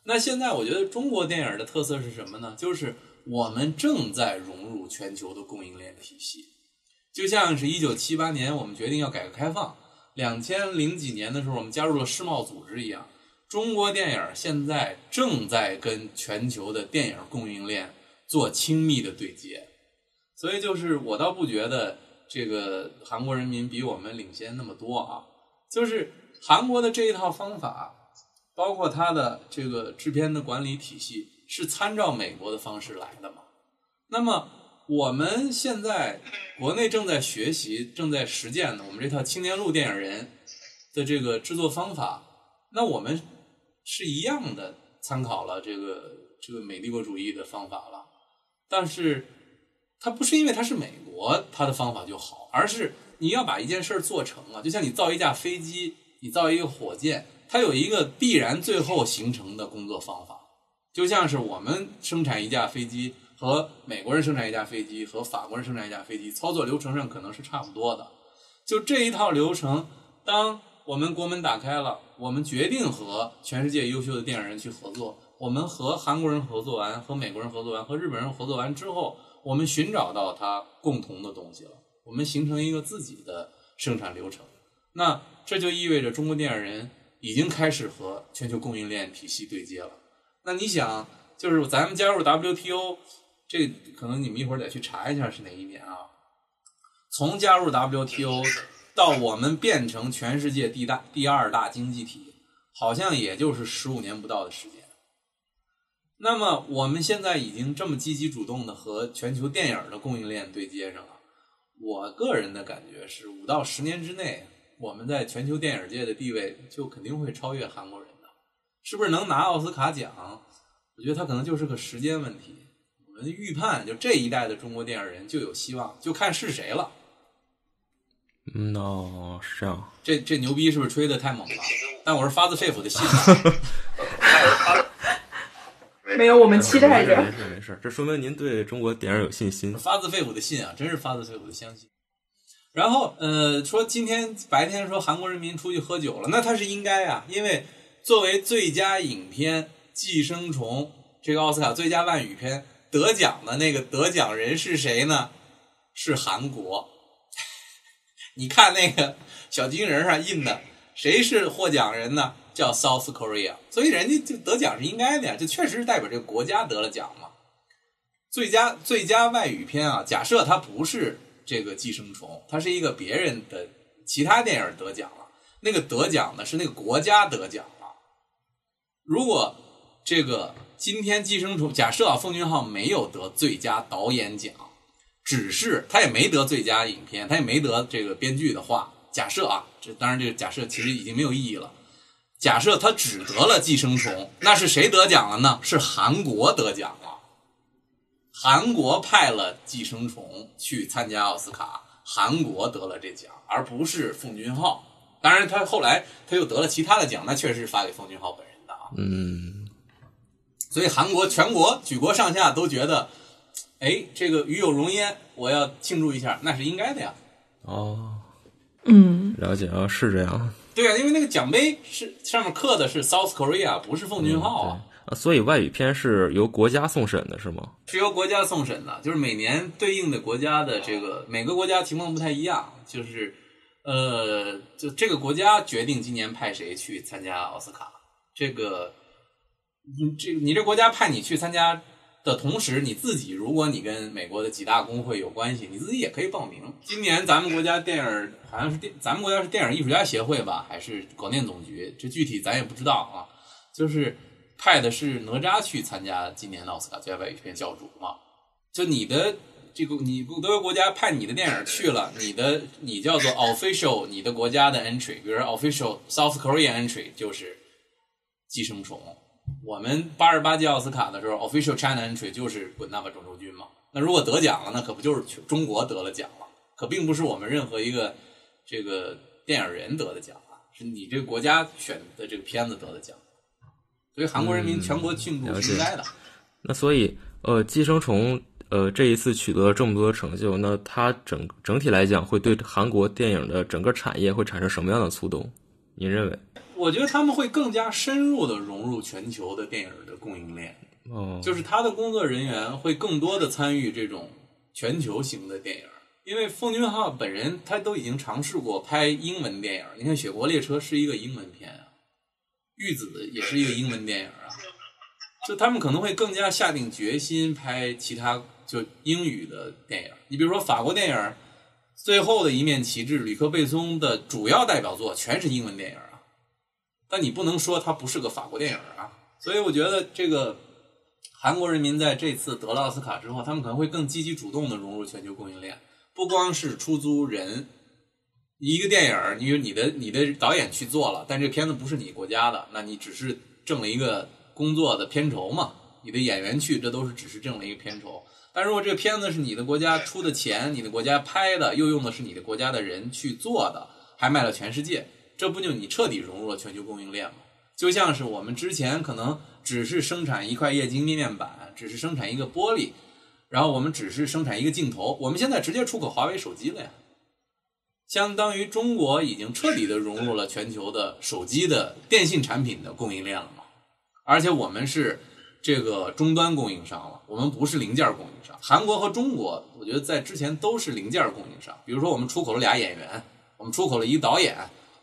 那现在我觉得中国电影的特色是什么呢？就是我们正在融入全球的供应链体系，就像是一九七八年我们决定要改革开放，两千零几年的时候我们加入了世贸组织一样，中国电影现在正在跟全球的电影供应链做亲密的对接。所以就是我倒不觉得。这个韩国人民比我们领先那么多啊！就是韩国的这一套方法，包括它的这个制片的管理体系，是参照美国的方式来的嘛？那么我们现在国内正在学习、正在实践的我们这套青年路电影人的这个制作方法，那我们是一样的参考了这个这个美帝国主义的方法了，但是。它不是因为它是美国，它的方法就好，而是你要把一件事儿做成啊，就像你造一架飞机，你造一个火箭，它有一个必然最后形成的工作方法，就像是我们生产一架飞机和美国人生产一架飞机和法国人生产一架飞机，操作流程上可能是差不多的。就这一套流程，当我们国门打开了，我们决定和全世界优秀的电影人去合作，我们和韩国人合作完，和美国人合作完，和日本人合作完之后。我们寻找到它共同的东西了，我们形成一个自己的生产流程。那这就意味着中国电影人已经开始和全球供应链体系对接了。那你想，就是咱们加入 WTO，这可能你们一会儿得去查一下是哪一年啊？从加入 WTO 到我们变成全世界第大第二大经济体，好像也就是十五年不到的时间。那么我们现在已经这么积极主动的和全球电影的供应链对接上了。我个人的感觉是，五到十年之内，我们在全球电影界的地位就肯定会超越韩国人的。是不是能拿奥斯卡奖？我觉得他可能就是个时间问题。我们预判，就这一代的中国电影人就有希望，就看是谁了。嗯，哦，是这样。这这牛逼是不是吹的太猛了？但我是发自肺腑的信。[LAUGHS] 没有，我们期待着。没事没事，这说明您对中国电影有信心。发自肺腑的信啊，真是发自肺腑的相信。然后呃，说今天白天说韩国人民出去喝酒了，那他是应该啊，因为作为最佳影片《寄生虫》这个奥斯卡最佳外语片得奖的那个得奖人是谁呢？是韩国。[LAUGHS] 你看那个小金人上印的，谁是获奖人呢？叫 South Korea，所以人家就得奖是应该的呀，就确实是代表这个国家得了奖嘛。最佳最佳外语片啊，假设它不是这个《寄生虫》，它是一个别人的其他电影得奖了，那个得奖的是那个国家得奖。如果这个今天《寄生虫》，假设啊，奉俊昊没有得最佳导演奖，只是他也没得最佳影片，他也没得这个编剧的话，假设啊，这当然这个假设其实已经没有意义了。假设他只得了寄生虫，那是谁得奖了呢？是韩国得奖了。韩国派了寄生虫去参加奥斯卡，韩国得了这奖，而不是奉俊昊。当然，他后来他又得了其他的奖，那确实是发给奉俊昊本人。嗯。所以韩国全国举国上下都觉得，哎，这个与有荣焉，我要庆祝一下，那是应该的呀。哦。嗯。了解啊，是这样。对啊，因为那个奖杯是上面刻的是 South Korea，不是奉俊昊啊。所以外语片是由国家送审的是吗？是由国家送审的，就是每年对应的国家的这个每个国家情况不太一样，就是呃，就这个国家决定今年派谁去参加奥斯卡。这个，你这你这国家派你去参加。的同时，你自己如果你跟美国的几大工会有关系，你自己也可以报名。今年咱们国家电影好像是电，咱们国家是电影艺术家协会吧，还是广电总局？这具体咱也不知道啊。就是派的是哪吒去参加今年的奥斯卡最佳外语片角逐嘛。就你的这个你德国国家派你的电影去了，你的你叫做 official 你的国家的 entry，比如说 official South Korean entry 就是《寄生虫》。我们八十八届奥斯卡的时候，official China entry 就是《滚蛋吧，肿瘤君》嘛。那如果得奖了，那可不就是中国得了奖了？可并不是我们任何一个这个电影人得的奖啊，是你这个国家选的这个片子得的奖。所以韩国人民全国庆祝是应该的。那所以，呃，《寄生虫》呃这一次取得了这么多成就，那它整整体来讲会对韩国电影的整个产业会产生什么样的触动？您认为？我觉得他们会更加深入的融入全球的电影的供应链。嗯，就是他的工作人员会更多的参与这种全球型的电影，因为奉俊昊本人他都已经尝试过拍英文电影。你看《雪国列车》是一个英文片啊，《玉子》也是一个英文电影啊，就他们可能会更加下定决心拍其他就英语的电影。你比如说法国电影《最后的一面旗帜》，吕克·贝松的主要代表作全是英文电影啊，但你不能说它不是个法国电影啊。所以我觉得这个。韩国人民在这次得了奥斯卡之后，他们可能会更积极主动的融入全球供应链，不光是出租人，一个电影，你你的你的导演去做了，但这片子不是你国家的，那你只是挣了一个工作的片酬嘛？你的演员去，这都是只是挣了一个片酬。但如果这个片子是你的国家出的钱，你的国家拍的，又用的是你的国家的人去做的，还卖了全世界，这不就你彻底融入了全球供应链吗？就像是我们之前可能。只是生产一块液晶面面板，只是生产一个玻璃，然后我们只是生产一个镜头，我们现在直接出口华为手机了呀。相当于中国已经彻底的融入了全球的手机的电信产品的供应链了嘛？而且我们是这个终端供应商了，我们不是零件供应商。韩国和中国，我觉得在之前都是零件供应商。比如说，我们出口了俩演员，我们出口了一导演，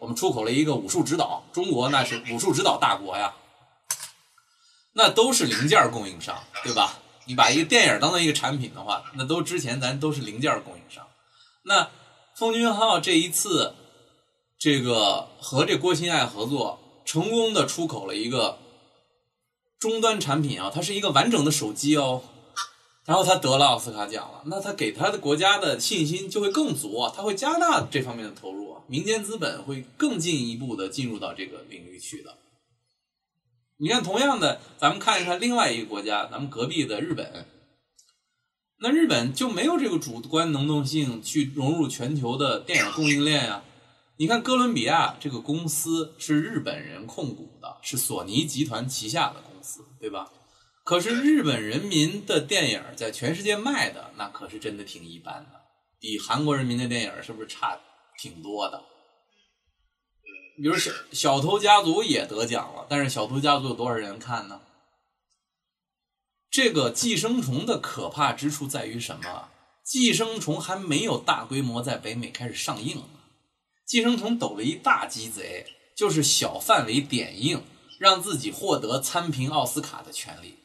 我们出口了一个武术指导。中国那是武术指导大国呀。那都是零件供应商，对吧？你把一个电影当做一个产品的话，那都之前咱都是零件供应商。那奉俊昊这一次，这个和这郭新爱合作，成功的出口了一个终端产品啊，它是一个完整的手机哦。然后他得了奥斯卡奖了，那他给他的国家的信心就会更足，他会加大这方面的投入，民间资本会更进一步的进入到这个领域去的。你看，同样的，咱们看一看另外一个国家，咱们隔壁的日本。那日本就没有这个主观能动性去融入全球的电影供应链呀？你看，哥伦比亚这个公司是日本人控股的，是索尼集团旗下的公司，对吧？可是日本人民的电影在全世界卖的那可是真的挺一般的，比韩国人民的电影是不是差挺多的？比如小小偷家族也得奖了，但是小偷家族有多少人看呢？这个寄生虫的可怕之处在于什么？寄生虫还没有大规模在北美开始上映呢。寄生虫抖了一大鸡贼，就是小范围点映，让自己获得参评奥斯卡的权利。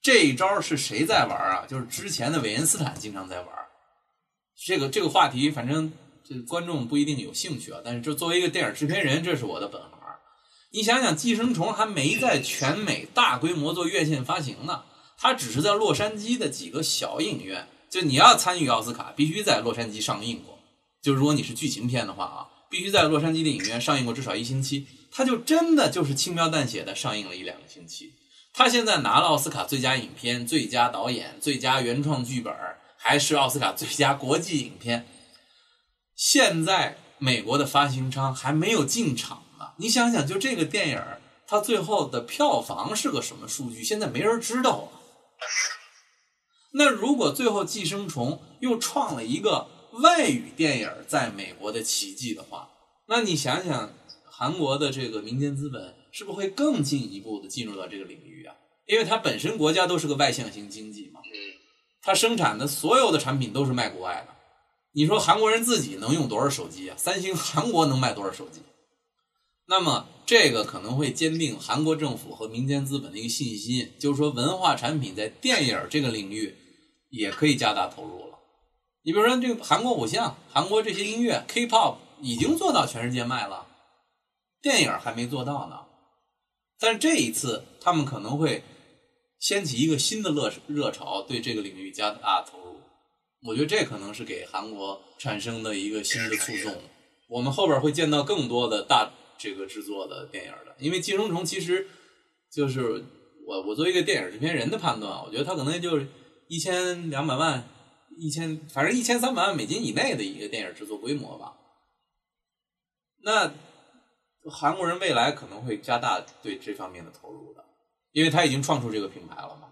这一招是谁在玩啊？就是之前的韦恩斯坦经常在玩。这个这个话题，反正。这观众不一定有兴趣啊，但是这作为一个电影制片人，这是我的本行。你想想，《寄生虫》还没在全美大规模做院线发行呢，它只是在洛杉矶的几个小影院。就你要参与奥斯卡，必须在洛杉矶上映过。就如果你是剧情片的话啊，必须在洛杉矶的影院上映过至少一星期。它就真的就是轻描淡写的上映了一两个星期。他现在拿了奥斯卡最佳影片、最佳导演、最佳原创剧本，还是奥斯卡最佳国际影片。现在美国的发行商还没有进场呢，你想想，就这个电影它最后的票房是个什么数据？现在没人知道啊。那如果最后《寄生虫》又创了一个外语电影在美国的奇迹的话，那你想想，韩国的这个民间资本是不是会更进一步的进入到这个领域啊？因为它本身国家都是个外向型经济嘛，它生产的所有的产品都是卖国外的。你说韩国人自己能用多少手机啊？三星韩国能卖多少手机？那么这个可能会坚定韩国政府和民间资本的一个信心，就是说文化产品在电影这个领域也可以加大投入了。你比如说这个韩国偶像，韩国这些音乐 K-pop 已经做到全世界卖了，电影还没做到呢。但这一次他们可能会掀起一个新的热热潮，对这个领域加大投入。我觉得这可能是给韩国产生的一个新的诉讼。我们后边会见到更多的大这个制作的电影的，因为《寄生虫》其实就是我我作为一个电影制片人的判断，我觉得它可能就是一千两百万、一千反正一千三百万美金以内的一个电影制作规模吧。那韩国人未来可能会加大对这方面的投入的，因为他已经创出这个品牌了嘛，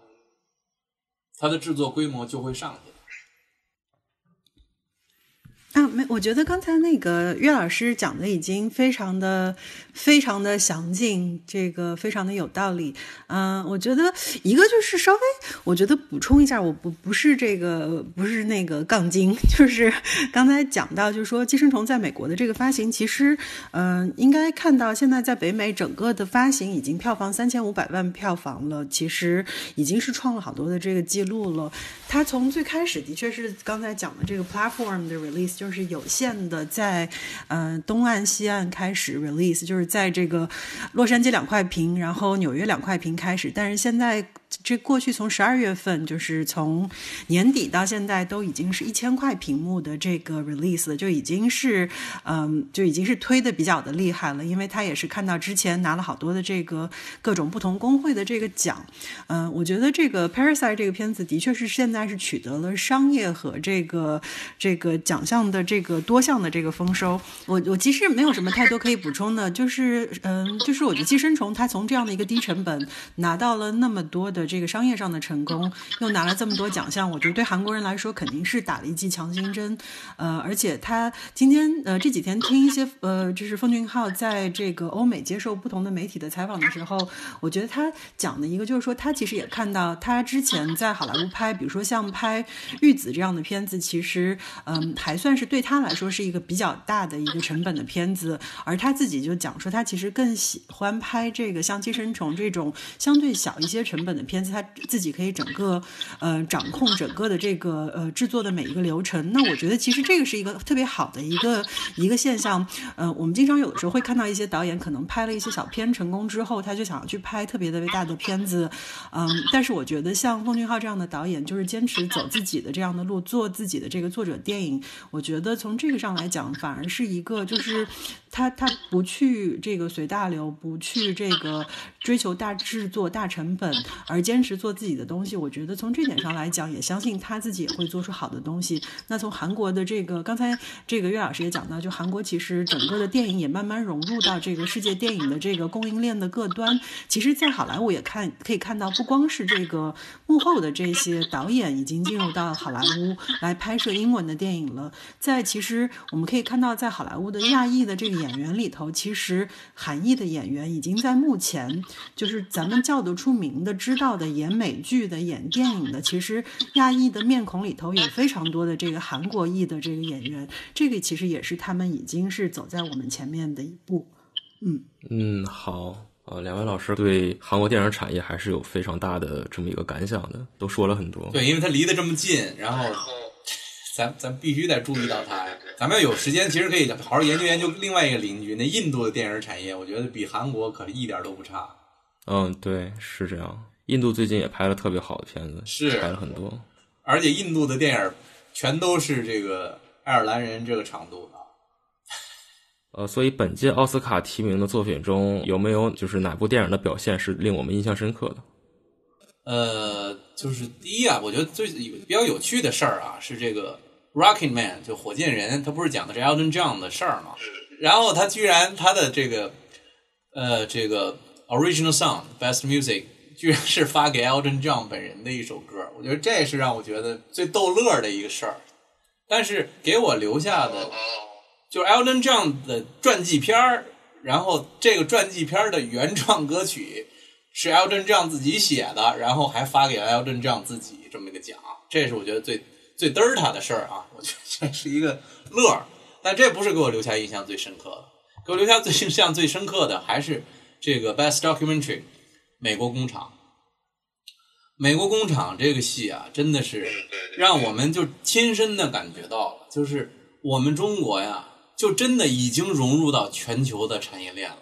他的制作规模就会上去。啊，没，我觉得刚才那个岳老师讲的已经非常的、非常的详尽，这个非常的有道理。嗯，我觉得一个就是稍微，我觉得补充一下，我不不是这个不是那个杠精，[LAUGHS] 就是刚才讲到，就是说《寄生虫》在美国的这个发行，其实嗯，应该看到现在在北美整个的发行已经票房三千五百万票房了，其实已经是创了好多的这个记录了。它从最开始的确是刚才讲的这个 platform 的 release 就就。是有限的，在呃东岸、西岸开始 release，就是在这个洛杉矶两块屏，然后纽约两块屏开始，但是现在。这过去从十二月份，就是从年底到现在，都已经是一千块屏幕的这个 release，就已经是，嗯，就已经是推的比较的厉害了。因为他也是看到之前拿了好多的这个各种不同工会的这个奖，嗯，我觉得这个 Parasite 这个片子的确是现在是取得了商业和这个这个奖项的这个多项的这个丰收。我我其实没有什么太多可以补充的，就是嗯，就是我觉寄生虫它从这样的一个低成本拿到了那么多。的这个商业上的成功，又拿了这么多奖项，我觉得对韩国人来说肯定是打了一剂强心针。呃，而且他今天呃这几天听一些呃，就是奉俊昊在这个欧美接受不同的媒体的采访的时候，我觉得他讲的一个就是说，他其实也看到他之前在好莱坞拍，比如说像拍《玉子》这样的片子，其实嗯还算是对他来说是一个比较大的一个成本的片子，而他自己就讲说，他其实更喜欢拍这个像《寄生虫》这种相对小一些成本的。片子他自己可以整个呃掌控整个的这个呃制作的每一个流程，那我觉得其实这个是一个特别好的一个一个现象。呃，我们经常有的时候会看到一些导演可能拍了一些小片成功之后，他就想要去拍特别特别大的片子，嗯，但是我觉得像奉俊昊这样的导演，就是坚持走自己的这样的路，做自己的这个作者电影。我觉得从这个上来讲，反而是一个就是他他不去这个随大流，不去这个追求大制作、大成本。而坚持做自己的东西，我觉得从这点上来讲，也相信他自己也会做出好的东西。那从韩国的这个，刚才这个岳老师也讲到，就韩国其实整个的电影也慢慢融入到这个世界电影的这个供应链的各端。其实，在好莱坞也看可以看到，不光是这个幕后的这些导演已经进入到好莱坞来拍摄英文的电影了，在其实我们可以看到，在好莱坞的亚裔的这个演员里头，其实韩裔的演员已经在目前就是咱们叫得出名的知道。的演美剧的、演电影的，其实亚裔的面孔里头有非常多的这个韩国裔的这个演员，这个其实也是他们已经是走在我们前面的一步。嗯嗯，好，呃，两位老师对韩国电影产业还是有非常大的这么一个感想的，都说了很多。对，因为他离得这么近，然后咱咱必须得注意到他。咱们要有时间，其实可以好好研究研究另外一个邻居，那印度的电影产业，我觉得比韩国可一点都不差。嗯，对，是这样。印度最近也拍了特别好的片子，是拍了很多，而且印度的电影全都是这个爱尔兰人这个长度的。呃，所以本届奥斯卡提名的作品中，有没有就是哪部电影的表现是令我们印象深刻的？呃，就是第一啊，我觉得最比较有趣的事儿啊，是这个《Rocket Man》就火箭人，他不是讲的是 Elton John 的事儿吗？然后他居然他的这个呃这个 Original Song Best Music。居然是发给 Elton John 本人的一首歌，我觉得这是让我觉得最逗乐的一个事儿。但是给我留下的就是 Elton John 的传记片儿，然后这个传记片的原创歌曲是 Elton John 自己写的，然后还发给 Elton John 自己这么一个奖，这是我觉得最最嘚儿他的事儿啊！我觉得这是一个乐儿，但这不是给我留下印象最深刻的。给我留下最印象最深刻的还是这个 Best Documentary。美国工厂，美国工厂这个戏啊，真的是让我们就亲身的感觉到了，就是我们中国呀，就真的已经融入到全球的产业链了。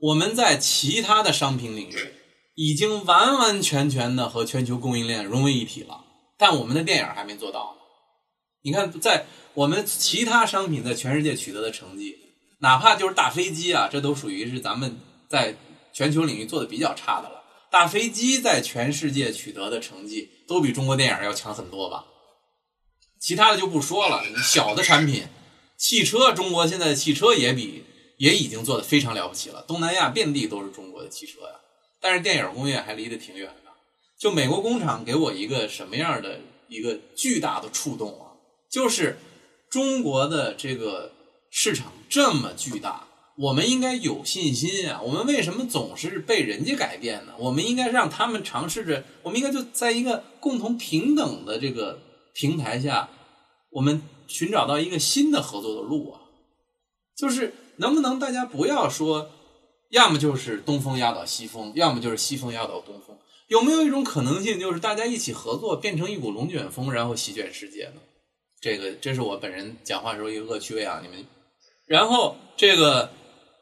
我们在其他的商品领域已经完完全全的和全球供应链融为一体了，但我们的电影还没做到呢。你看，在我们其他商品在全世界取得的成绩，哪怕就是大飞机啊，这都属于是咱们在全球领域做的比较差的了。大飞机在全世界取得的成绩，都比中国电影要强很多吧？其他的就不说了，小的产品，汽车，中国现在的汽车也比也已经做的非常了不起了，东南亚遍地都是中国的汽车呀。但是电影工业还离得挺远的。就美国工厂给我一个什么样的一个巨大的触动啊？就是中国的这个市场这么巨大，我们应该有信心啊！我们为什么总是被人家改变呢？我们应该让他们尝试着，我们应该就在一个共同平等的这个平台下，我们寻找到一个新的合作的路啊！就是能不能大家不要说，要么就是东风压倒西风，要么就是西风压倒东风。有没有一种可能性，就是大家一起合作，变成一股龙卷风，然后席卷世界呢？这个，这是我本人讲话时候一个恶趣味啊！你们，然后这个，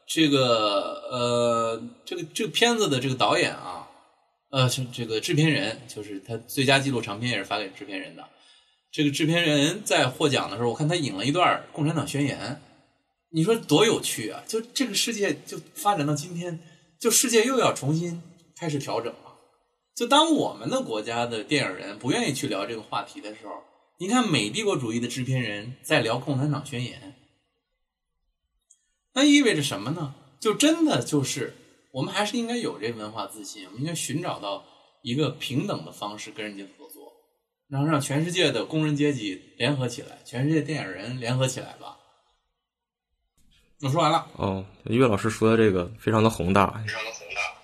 这个，呃，这个这个片子的这个导演啊，呃，这个制片人，就是他最佳纪录长片也是发给制片人的。这个制片人在获奖的时候，我看他引了一段共产党宣言，你说多有趣啊！就这个世界就发展到今天，就世界又要重新开始调整了。就当我们的国家的电影人不愿意去聊这个话题的时候，你看美帝国主义的制片人在聊《共产党宣言》，那意味着什么呢？就真的就是我们还是应该有这文化自信，我们应该寻找到一个平等的方式跟人家合作，然后让全世界的工人阶级联合起来，全世界电影人联合起来吧。我说完了。哦，岳老师说的这个非常的宏大。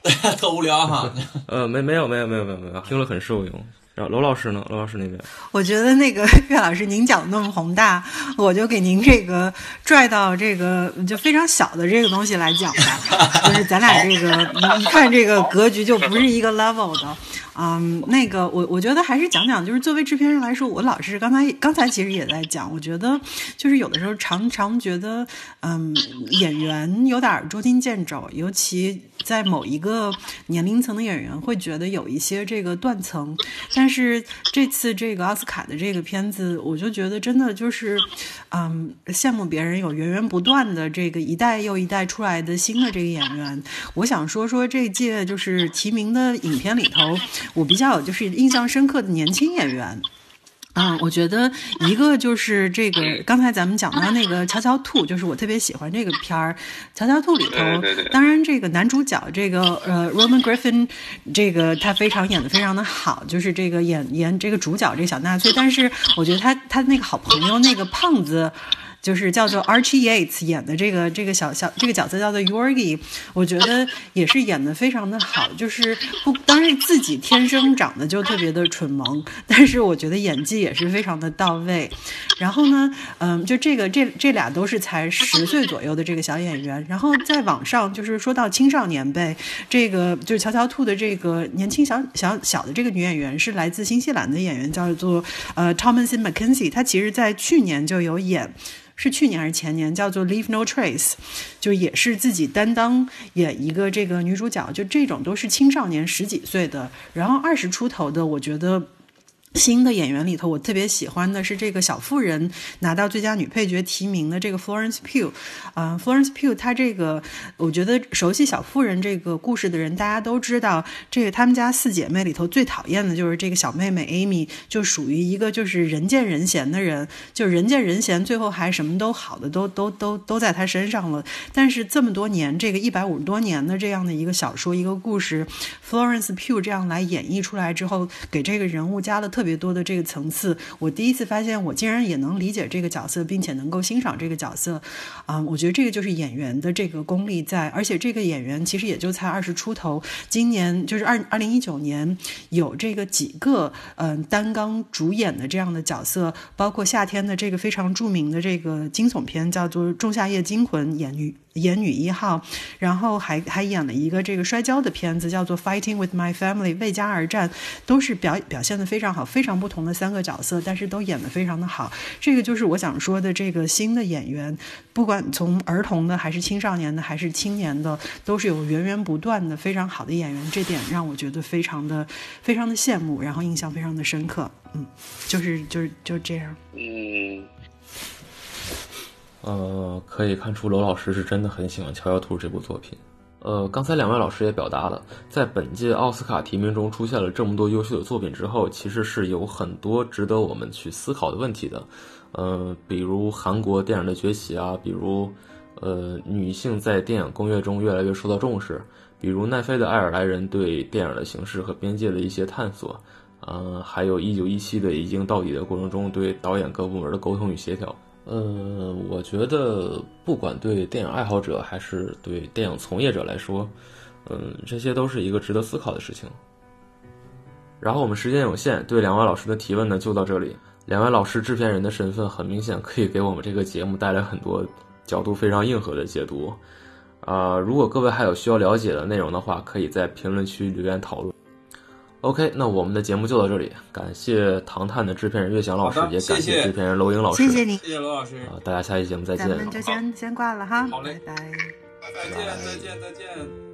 [LAUGHS] 特无聊哈，呃，没没有没有没有没有没有，听了很受用。然后罗老师呢？罗老师那边，我觉得那个岳老师您讲的那么宏大，我就给您这个拽到这个就非常小的这个东西来讲吧。就是咱俩这个一看这个格局就不是一个 [LAUGHS] level 的。嗯，那个我我觉得还是讲讲，就是作为制片人来说，我老是刚才刚才其实也在讲，我觉得就是有的时候常常觉得，嗯，演员有点捉襟见肘，尤其在某一个年龄层的演员会觉得有一些这个断层。但是这次这个奥斯卡的这个片子，我就觉得真的就是，嗯，羡慕别人有源源不断的这个一代又一代出来的新的这个演员。我想说说这届就是提名的影片里头。我比较就是印象深刻的年轻演员，嗯，我觉得一个就是这个刚才咱们讲到那个《乔乔兔》，就是我特别喜欢这个片儿，《乔乔兔》里头，当然这个男主角这个呃 Roman Griffin，这个他非常演的非常的好，就是这个演演这个主角这个小纳粹，但是我觉得他他那个好朋友那个胖子。就是叫做 Archie Yates 演的这个这个小小这个角色叫做 Yorgi，我觉得也是演的非常的好。就是不，当然自己天生长得就特别的蠢萌，但是我觉得演技也是非常的到位。然后呢，嗯，就这个这这俩都是才十岁左右的这个小演员。然后在网上就是说到青少年辈，这个就是乔乔兔的这个年轻小小小的这个女演员是来自新西兰的演员，叫做呃 Thomasin McKenzie，她其实在去年就有演。是去年还是前年？叫做《Leave No Trace》，就也是自己担当演一个这个女主角，就这种都是青少年十几岁的，然后二十出头的，我觉得。新的演员里头，我特别喜欢的是这个小妇人拿到最佳女配角提名的这个 Florence Pugh，啊，Florence Pugh，她这个我觉得熟悉小妇人这个故事的人，大家都知道，这个他们家四姐妹里头最讨厌的就是这个小妹妹 Amy，就属于一个就是人见人嫌的人，就人见人嫌，最后还什么都好的都都都都在她身上了。但是这么多年，这个一百五十多年的这样的一个小说一个故事，Florence Pugh 这样来演绎出来之后，给这个人物加了特。特别多的这个层次，我第一次发现我竟然也能理解这个角色，并且能够欣赏这个角色，啊，我觉得这个就是演员的这个功力在，而且这个演员其实也就才二十出头，今年就是二二零一九年有这个几个嗯担纲主演的这样的角色，包括夏天的这个非常著名的这个惊悚片叫做《仲夏夜惊魂》，演女演女一号，然后还还演了一个这个摔跤的片子，叫做《Fighting with My Family》为家而战，都是表表现的非常好，非常不同的三个角色，但是都演得非常的好。这个就是我想说的，这个新的演员，不管从儿童的还是青少年的还是青年的，都是有源源不断的非常好的演员，这点让我觉得非常的非常的羡慕，然后印象非常的深刻。嗯，就是就是就这样。嗯，呃，可以看出娄老师是真的很喜欢《乔乔兔》这部作品。呃，刚才两位老师也表达了，在本届奥斯卡提名中出现了这么多优秀的作品之后，其实是有很多值得我们去思考的问题的。呃，比如韩国电影的崛起啊，比如呃女性在电影工业中越来越受到重视，比如奈飞的《爱尔兰人》对电影的形式和边界的一些探索，呃，还有一九一七的《一镜到底》的过程中对导演各部门的沟通与协调。呃，我觉得不管对电影爱好者还是对电影从业者来说，嗯，这些都是一个值得思考的事情。然后我们时间有限，对两位老师的提问呢就到这里。两位老师制片人的身份很明显可以给我们这个节目带来很多角度非常硬核的解读。啊、如果各位还有需要了解的内容的话，可以在评论区留言讨论。OK，那我们的节目就到这里，感谢《唐探》的制片人岳翔老师也感谢谢制片人娄英老师。谢谢你，谢谢罗老师，啊、大家下期节目再见。咱们就先先挂了哈，好嘞拜拜。再见，再见，再见。